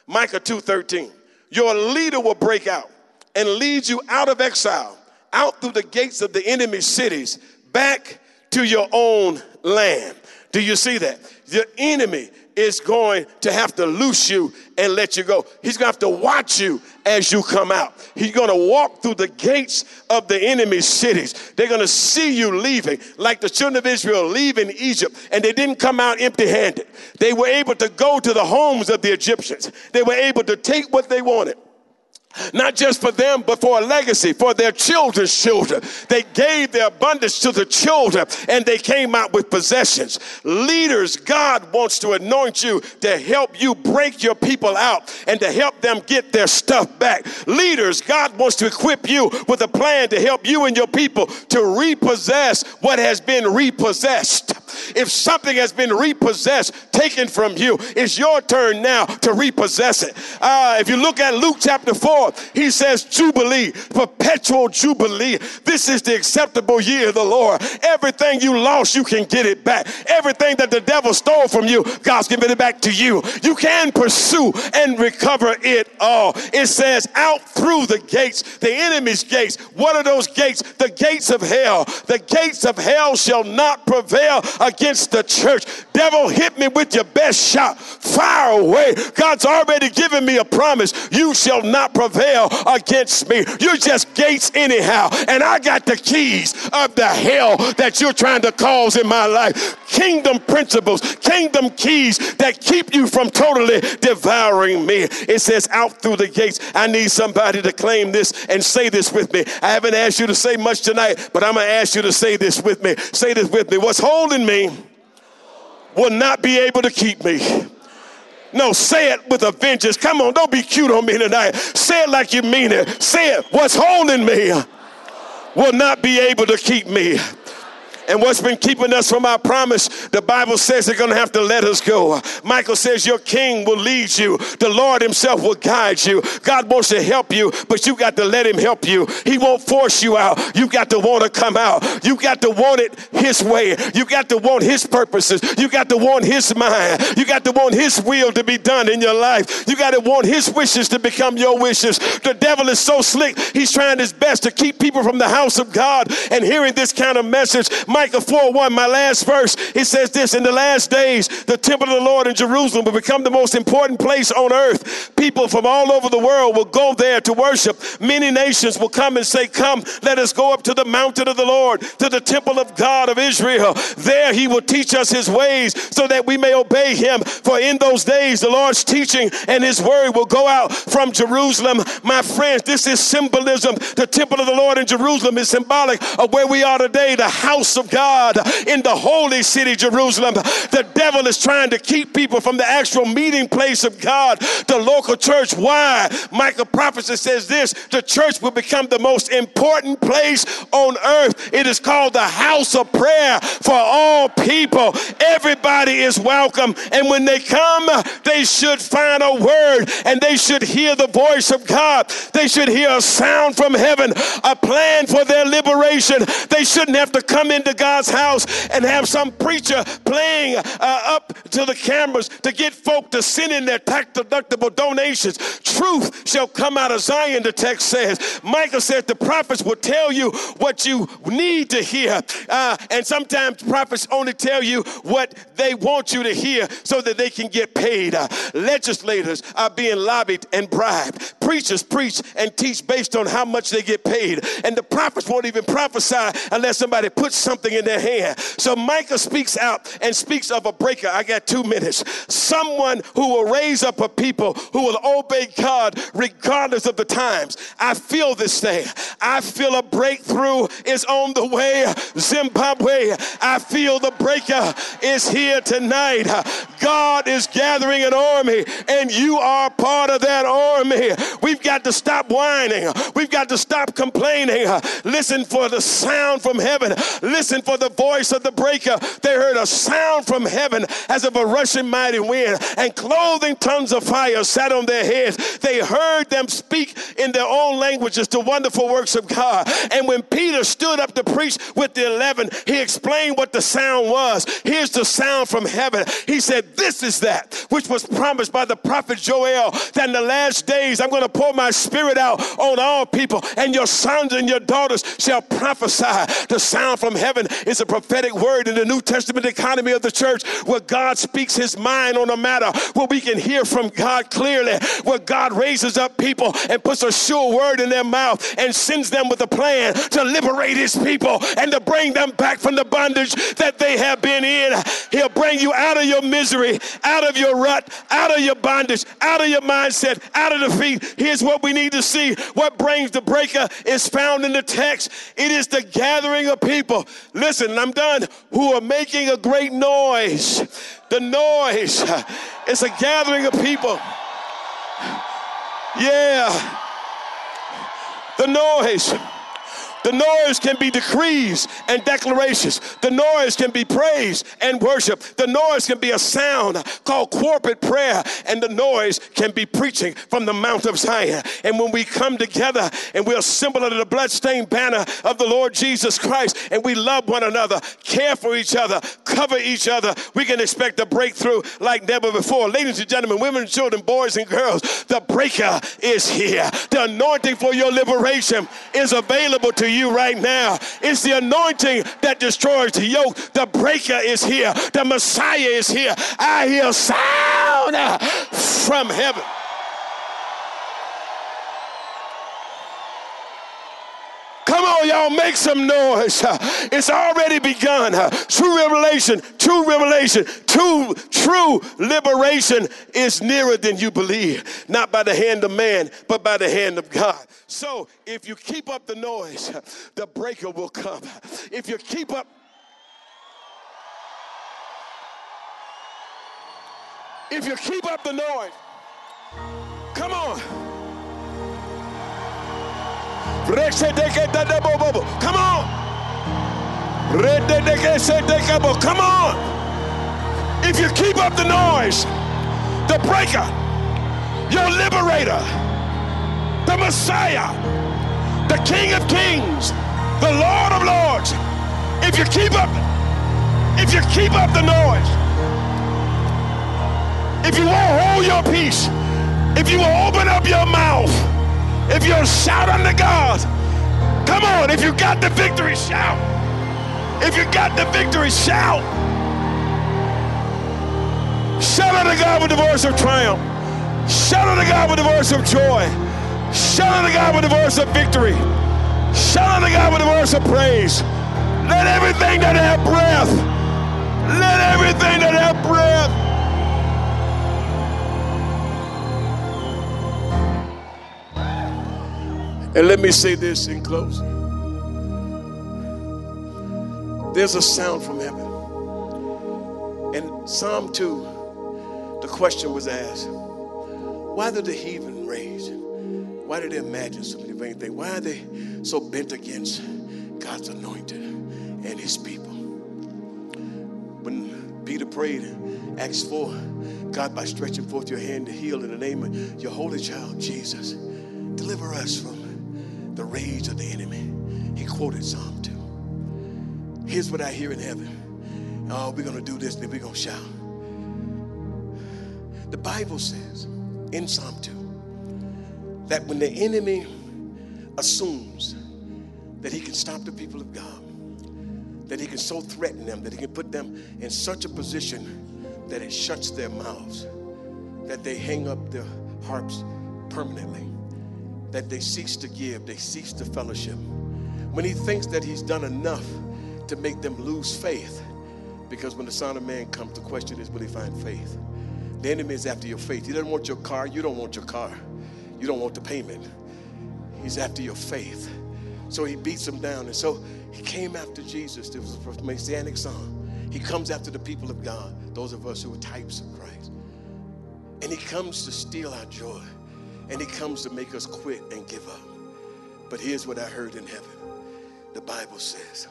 Micah 2:13. Your leader will break out and lead you out of exile, out through the gates of the enemy cities, back to your own land. Do you see that? The enemy is going to have to loose you and let you go. He's going to have to watch you as you come out. He's going to walk through the gates of the enemy cities. They're going to see you leaving, like the children of Israel leaving Egypt, and they didn't come out empty handed. They were able to go to the homes of the Egyptians, they were able to take what they wanted not just for them, but for a legacy, for their children's children. They gave their abundance to the children and they came out with possessions. Leaders, God wants to anoint you to help you break your people out and to help them get their stuff back. Leaders, God wants to equip you with a plan to help you and your people to repossess what has been repossessed. If something has been repossessed, taken from you, it's your turn now to repossess it. Uh, if you look at Luke chapter 4, He says, Jubilee, perpetual Jubilee. This is the acceptable year of the Lord. Everything you lost, you can get it back. Everything that the devil stole from you, God's giving it back to you. You can pursue and recover it all. It says, out through the gates, the enemy's gates. What are those gates? The gates of hell. The gates of hell shall not prevail against the church. Devil, hit me with your best shot. Fire away. God's already given me a promise. You shall not prevail against me. You're just gates anyhow. And I got the keys of the hell that you're trying to cause in my life. Kingdom principles, kingdom keys that keep you from totally devouring me. It says, out through the gates. I need somebody to claim this and say this with me. I haven't asked you to say much tonight, but I'm going to ask you to say this with me. Say this with me. What's holding me will not be able to keep me. No, say it with a vengeance. Come on, don't be cute on me tonight. Say it like you mean it. Say it. What's holding me will not be able to keep me. And what's been keeping us from our promise, the Bible says they're going to have to let us go. Micah says, Your king will lead you, the Lord Himself will guide you. God wants to help you, but you got to let Him help you. He won't force you out. You got to want to come out. You got to want it His way. You got to want His purposes. You got to want His mind. You got to want His will to be done in your life. You got to want His wishes to become your wishes. The devil is so slick, he's trying his best to keep people from the house of God and hearing this kind of message. Micah 4 1, my last verse, it says this In the last days, the temple of the Lord in Jerusalem will become the most important place on earth. People from all over the world will go there to worship. Many nations will come and say, Come, let us go up to the mountain of the Lord, to the temple of God of Israel. There he will teach us his ways so that we may obey him. For in those days, the Lord's teaching and his word will go out from Jerusalem. My friends, this is symbolism. The temple of the Lord in Jerusalem is symbolic of where we are today, the house of God in the holy city, Jerusalem. The devil is trying to keep people from the actual meeting place of God, the local church. Why? Micah prophecy says this the church will become the most important place on earth. It is called the house of prayer for all people. Everybody is welcome. And when they come, they should find a word and they should hear the voice of God. They should hear a sound from heaven, a plan for their liberation. They shouldn't have to come into God's house and have some preacher playing uh, up to the cameras to get folk to send in their tax deductible donations. Truth shall come out of Zion, the text says. Micah said the prophets will tell you what you need to hear. Uh, and sometimes prophets only tell you what they want you to hear so that they can get paid. Uh, legislators are being lobbied and bribed. Preachers preach and teach based on how much they get paid. And the prophets won't even prophesy unless somebody puts something in their hand. So Micah speaks out and speaks of a breaker. I got two minutes. Someone who will raise up a people who will obey God regardless of the times. I feel this thing. I feel a breakthrough is on the way. Zimbabwe, I feel the breaker is here tonight. God is gathering an army, and you are part of that army. We've got to stop whining. We've got to stop complaining. Listen for the sound from heaven. Listen for the voice of the breaker. They heard a sound from heaven as of a rushing mighty wind, and clothing tongues of fire sat on their heads. They heard them speak in their own languages the wonderful works of God. And when Peter stood up to preach with the eleven, he explained what the sound was. Here's the sound from heaven. He said, This is that which was promised by the prophet Joel that in the last days I'm going to pour my spirit out on all people, and your sons and your daughters shall prophesy. The sound from heaven is a prophetic word in the New Testament economy of the church where God speaks his mind on a matter, where we can hear from God clearly, where God raises up people and puts a sure word in their mouth and sends them with a plan to liberate his people and to bring them back from the bondage that they have been in. He'll bring you out of your misery, out of your rut, out of your bondage, out of your mindset, out of defeat. Here's what we need to see. What brings the breaker is found in the text. It is the gathering of people. Listen, I'm done. Who are making a great noise. The noise is a gathering of people. Yeah. The noise. The noise can be decrees and declarations. The noise can be praise and worship. The noise can be a sound called corporate prayer. And the noise can be preaching from the Mount of Zion. And when we come together and we assemble under the bloodstained banner of the Lord Jesus Christ and we love one another, care for each other, cover each other, we can expect a breakthrough like never before. Ladies and gentlemen, women and children, boys and girls, the breaker is here. The anointing for your liberation is available to you right now. It's the anointing that destroys the yoke. The breaker is here. The Messiah is here. I hear sound from heaven. Come on, y'all, make some noise. It's already begun. True revelation, true revelation, true, true liberation is nearer than you believe. Not by the hand of man, but by the hand of God. So if you keep up the noise, the breaker will come. If you keep up, if you keep up the noise, come on. Come on. Come on. If you keep up the noise, the breaker, your liberator, the Messiah, the King of Kings, the Lord of Lords. If you keep up, if you keep up the noise, if you won't hold your peace, if you will open up your mouth, if you'll shout unto God, come on. If you got the victory, shout. If you got the victory, shout. Shout unto God with the voice of triumph. Shout unto God with the voice of joy. Shout unto God with the voice of victory. Shout unto God with the voice of praise. Let everything that have breath, let everything that have breath And let me say this in closing there's a sound from heaven. In Psalm 2, the question was asked why did the heathen rage? Why did they imagine so many vain things? Why are they so bent against God's anointed and his people? When Peter prayed, Acts 4, God, by stretching forth your hand to heal in the name of your holy child, Jesus, deliver us from the rage of the enemy. He quoted Psalm 2. Here's what I hear in heaven. Oh, we're going to do this, then we're going to shout. The Bible says in Psalm 2 that when the enemy assumes that he can stop the people of God, that he can so threaten them, that he can put them in such a position that it shuts their mouths, that they hang up their harps permanently that they cease to give, they cease to fellowship. when he thinks that he's done enough to make them lose faith. Because when the Son of Man comes, the question is, will he find faith? The enemy is after your faith. He doesn't want your car. You don't want your car. You don't want the payment. He's after your faith. So he beats them down. And so he came after Jesus. There was a messianic song. He comes after the people of God, those of us who are types of Christ. And he comes to steal our joy. And he comes to make us quit and give up. But here's what I heard in heaven the Bible says,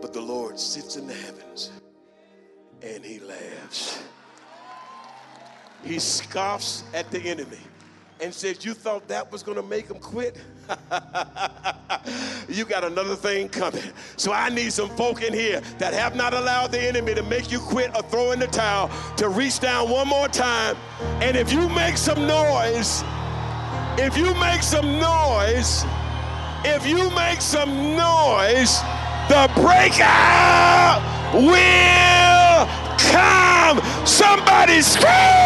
But the Lord sits in the heavens and he laughs. He scoffs at the enemy and says, You thought that was going to make him quit? you got another thing coming. So I need some folk in here that have not allowed the enemy to make you quit or throw in the towel to reach down one more time. And if you make some noise, if you make some noise, if you make some noise, the breakout will come. Somebody scream!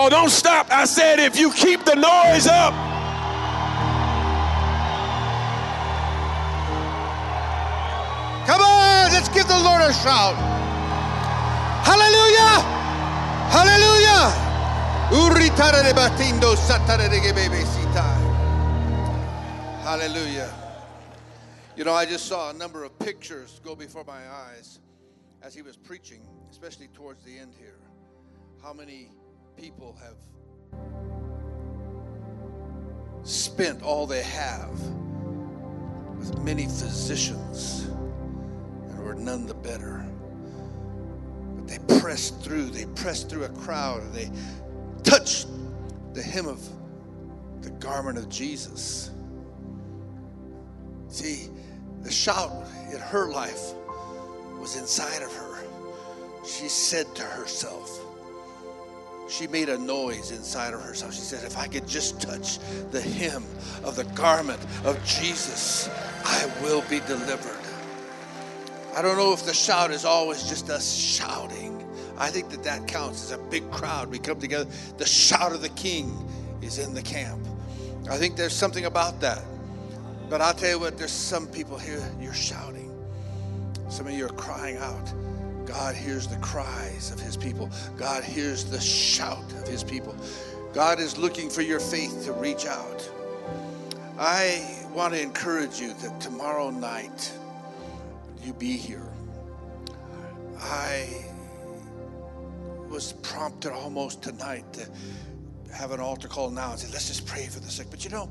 Oh, don't stop. I said if you keep the noise up. Let's give the Lord a shout. Hallelujah! Hallelujah! Hallelujah. You know, I just saw a number of pictures go before my eyes as he was preaching, especially towards the end here. How many people have spent all they have with many physicians were none the better. But they pressed through, they pressed through a crowd, they touched the hem of the garment of Jesus. See, the shout in her life was inside of her. She said to herself, she made a noise inside of herself. She said, If I could just touch the hem of the garment of Jesus, I will be delivered. I don't know if the shout is always just us shouting. I think that that counts as a big crowd. We come together. The shout of the king is in the camp. I think there's something about that. But I'll tell you what, there's some people here, you're shouting. Some of you are crying out. God hears the cries of his people. God hears the shout of his people. God is looking for your faith to reach out. I want to encourage you that tomorrow night you be here. I was prompted almost tonight to have an altar call now and say, let's just pray for the sick. But you know,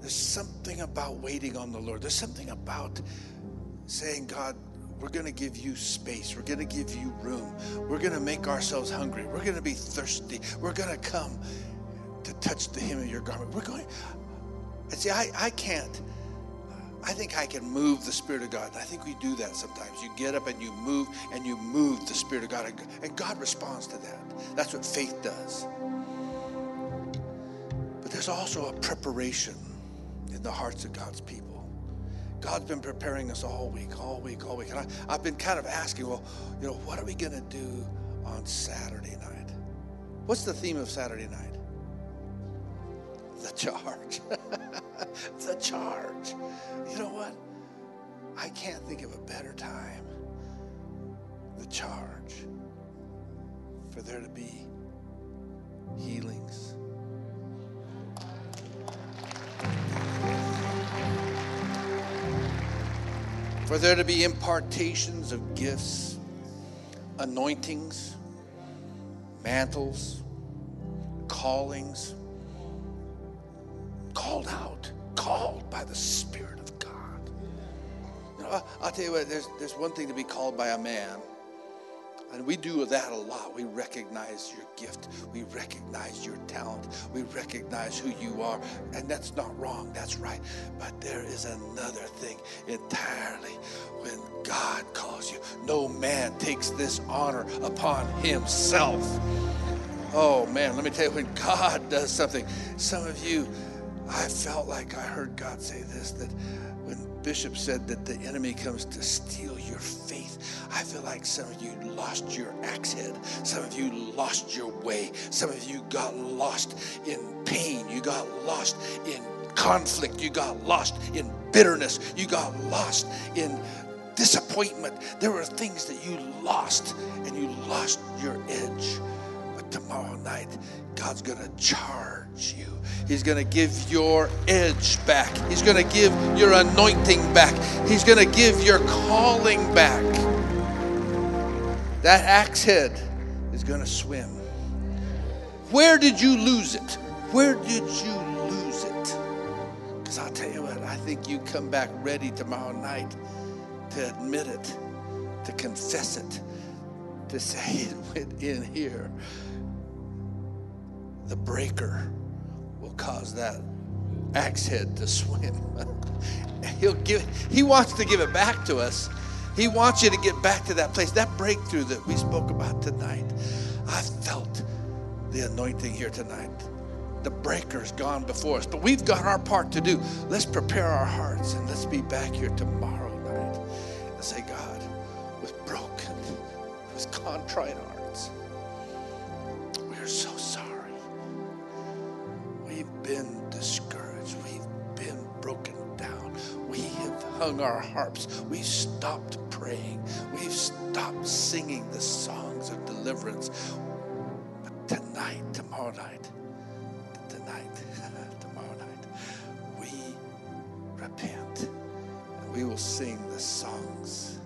there's something about waiting on the Lord. There's something about saying, God, we're going to give you space. We're going to give you room. We're going to make ourselves hungry. We're going to be thirsty. We're going to come to touch the hem of your garment. We're going. See, I, I can't. I think I can move the Spirit of God. I think we do that sometimes. You get up and you move and you move the Spirit of God, and God responds to that. That's what faith does. But there's also a preparation in the hearts of God's people. God's been preparing us all week, all week, all week. And I, I've been kind of asking, well, you know, what are we going to do on Saturday night? What's the theme of Saturday night? The charge. the charge. You know what? I can't think of a better time. The charge. For there to be healings for there to be impartations of gifts, anointings, mantles, callings, called out, called by the Spirit of God. You know, I'll tell you what, there's, there's one thing to be called by a man and we do that a lot. We recognize your gift. We recognize your talent. We recognize who you are. And that's not wrong. That's right. But there is another thing entirely. When God calls you, no man takes this honor upon himself. Oh, man, let me tell you, when God does something, some of you, I felt like I heard God say this that when Bishop said that the enemy comes to steal your faith. I feel like some of you lost your axe head. Some of you lost your way. Some of you got lost in pain. You got lost in conflict. You got lost in bitterness. You got lost in disappointment. There were things that you lost and you lost your edge. Tomorrow night, God's going to charge you. He's going to give your edge back. He's going to give your anointing back. He's going to give your calling back. That axe head is going to swim. Where did you lose it? Where did you lose it? Because I'll tell you what, I think you come back ready tomorrow night to admit it, to confess it, to say it went in here. The breaker will cause that axe head to swim. He'll give he wants to give it back to us. He wants you to get back to that place. That breakthrough that we spoke about tonight. I felt the anointing here tonight. The breaker's gone before us, but we've got our part to do. Let's prepare our hearts and let's be back here tomorrow night and say, God, with broken, with contrite been discouraged. We've been broken down. We have hung our harps. We've stopped praying. We've stopped singing the songs of deliverance. But tonight, tomorrow night, tonight, tomorrow night, we repent and we will sing the songs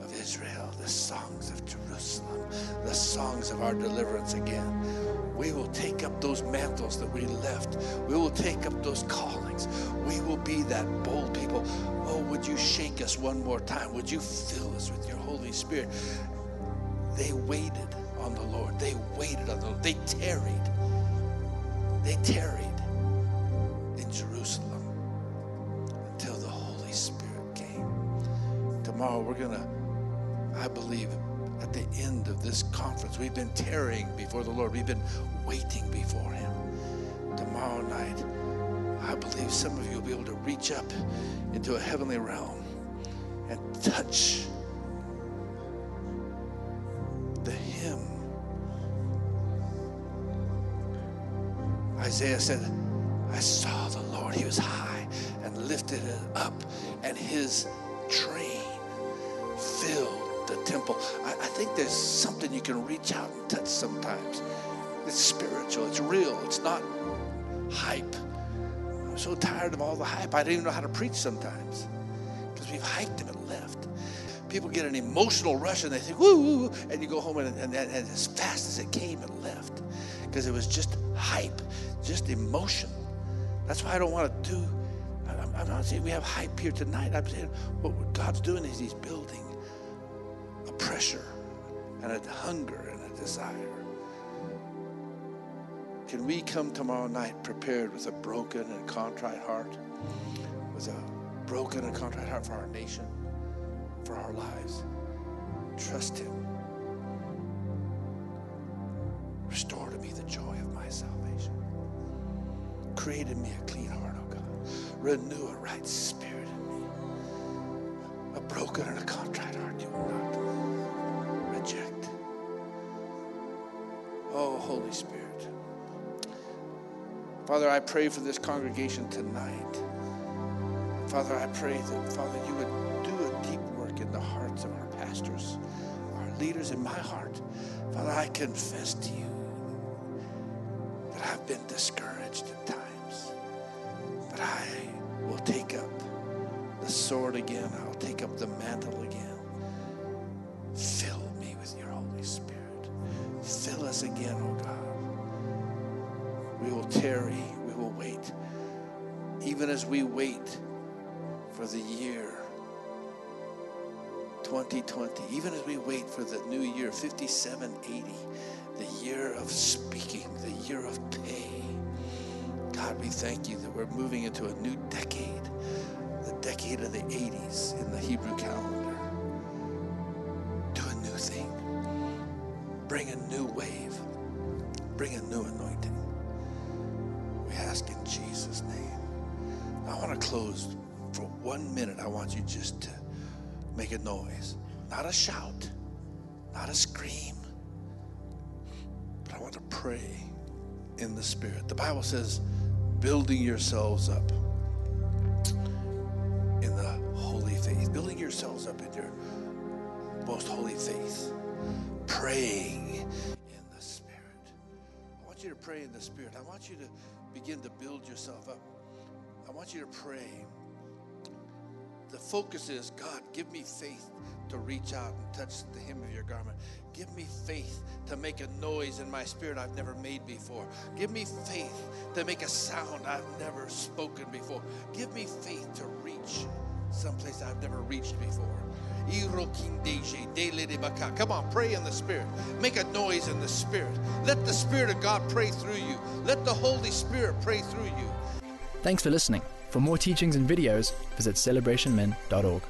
of Israel, the songs of Jerusalem, the songs of our deliverance again. We will take up those mantles that we left. We will take up those callings. We will be that bold people. Oh, would you shake us one more time? Would you fill us with your Holy Spirit? They waited on the Lord. They waited on the Lord. They tarried. They tarried in Jerusalem until the Holy Spirit came. Tomorrow we're going to, I believe, at the end of this conference, we've been tarrying before the Lord. We've been waiting before Him. Tomorrow night, I believe some of you will be able to reach up into a heavenly realm and touch the hymn. Isaiah said, I saw the Lord. He was high and lifted it up, and his train filled the temple. I, I think there's something you can reach out and touch sometimes. It's spiritual, it's real, it's not hype. I'm so tired of all the hype, I don't even know how to preach sometimes because we've hyped him and left. People get an emotional rush and they think, woo, woo, woo," and you go home and, and, and as fast as it came, it left because it was just hype, just emotion. That's why I don't want to do, I'm, not saying we have hype here tonight. I'm saying what God's doing is He's building pressure and a hunger and a desire. Can we come tomorrow night prepared with a broken and contrite heart? With a broken and contrite heart for our nation, for our lives? Trust Him. Restore to me the joy of my salvation. Create in me a clean heart, oh God. Renew a right spirit in me. A broken and a contrite heart you will not reject. Oh, Holy Spirit. Father, I pray for this congregation tonight. Father, I pray that, Father, you would do a deep work in the hearts of our pastors, our leaders, in my heart. Father, I confess to you that I've been discouraged at times, but I will take up the sword again. I'll take up the mantle again. Again, oh God. We will tarry, we will wait. Even as we wait for the year 2020, even as we wait for the new year 5780, the year of speaking, the year of pay. God, we thank you that we're moving into a new decade, the decade of the 80s in the Hebrew calendar. For one minute. I want you just to make a noise, not a shout, not a scream, but I want to pray in the Spirit. The Bible says, building yourselves up in the holy faith, building yourselves up in your most holy faith, praying in the Spirit. I want you to pray in the Spirit. I want you to begin to build yourself up. I want you to pray. The focus is God, give me faith to reach out and touch the hem of your garment. Give me faith to make a noise in my spirit I've never made before. Give me faith to make a sound I've never spoken before. Give me faith to reach someplace I've never reached before. Come on, pray in the Spirit. Make a noise in the Spirit. Let the Spirit of God pray through you. Let the Holy Spirit pray through you. Thanks for listening. For more teachings and videos, visit celebrationmen.org.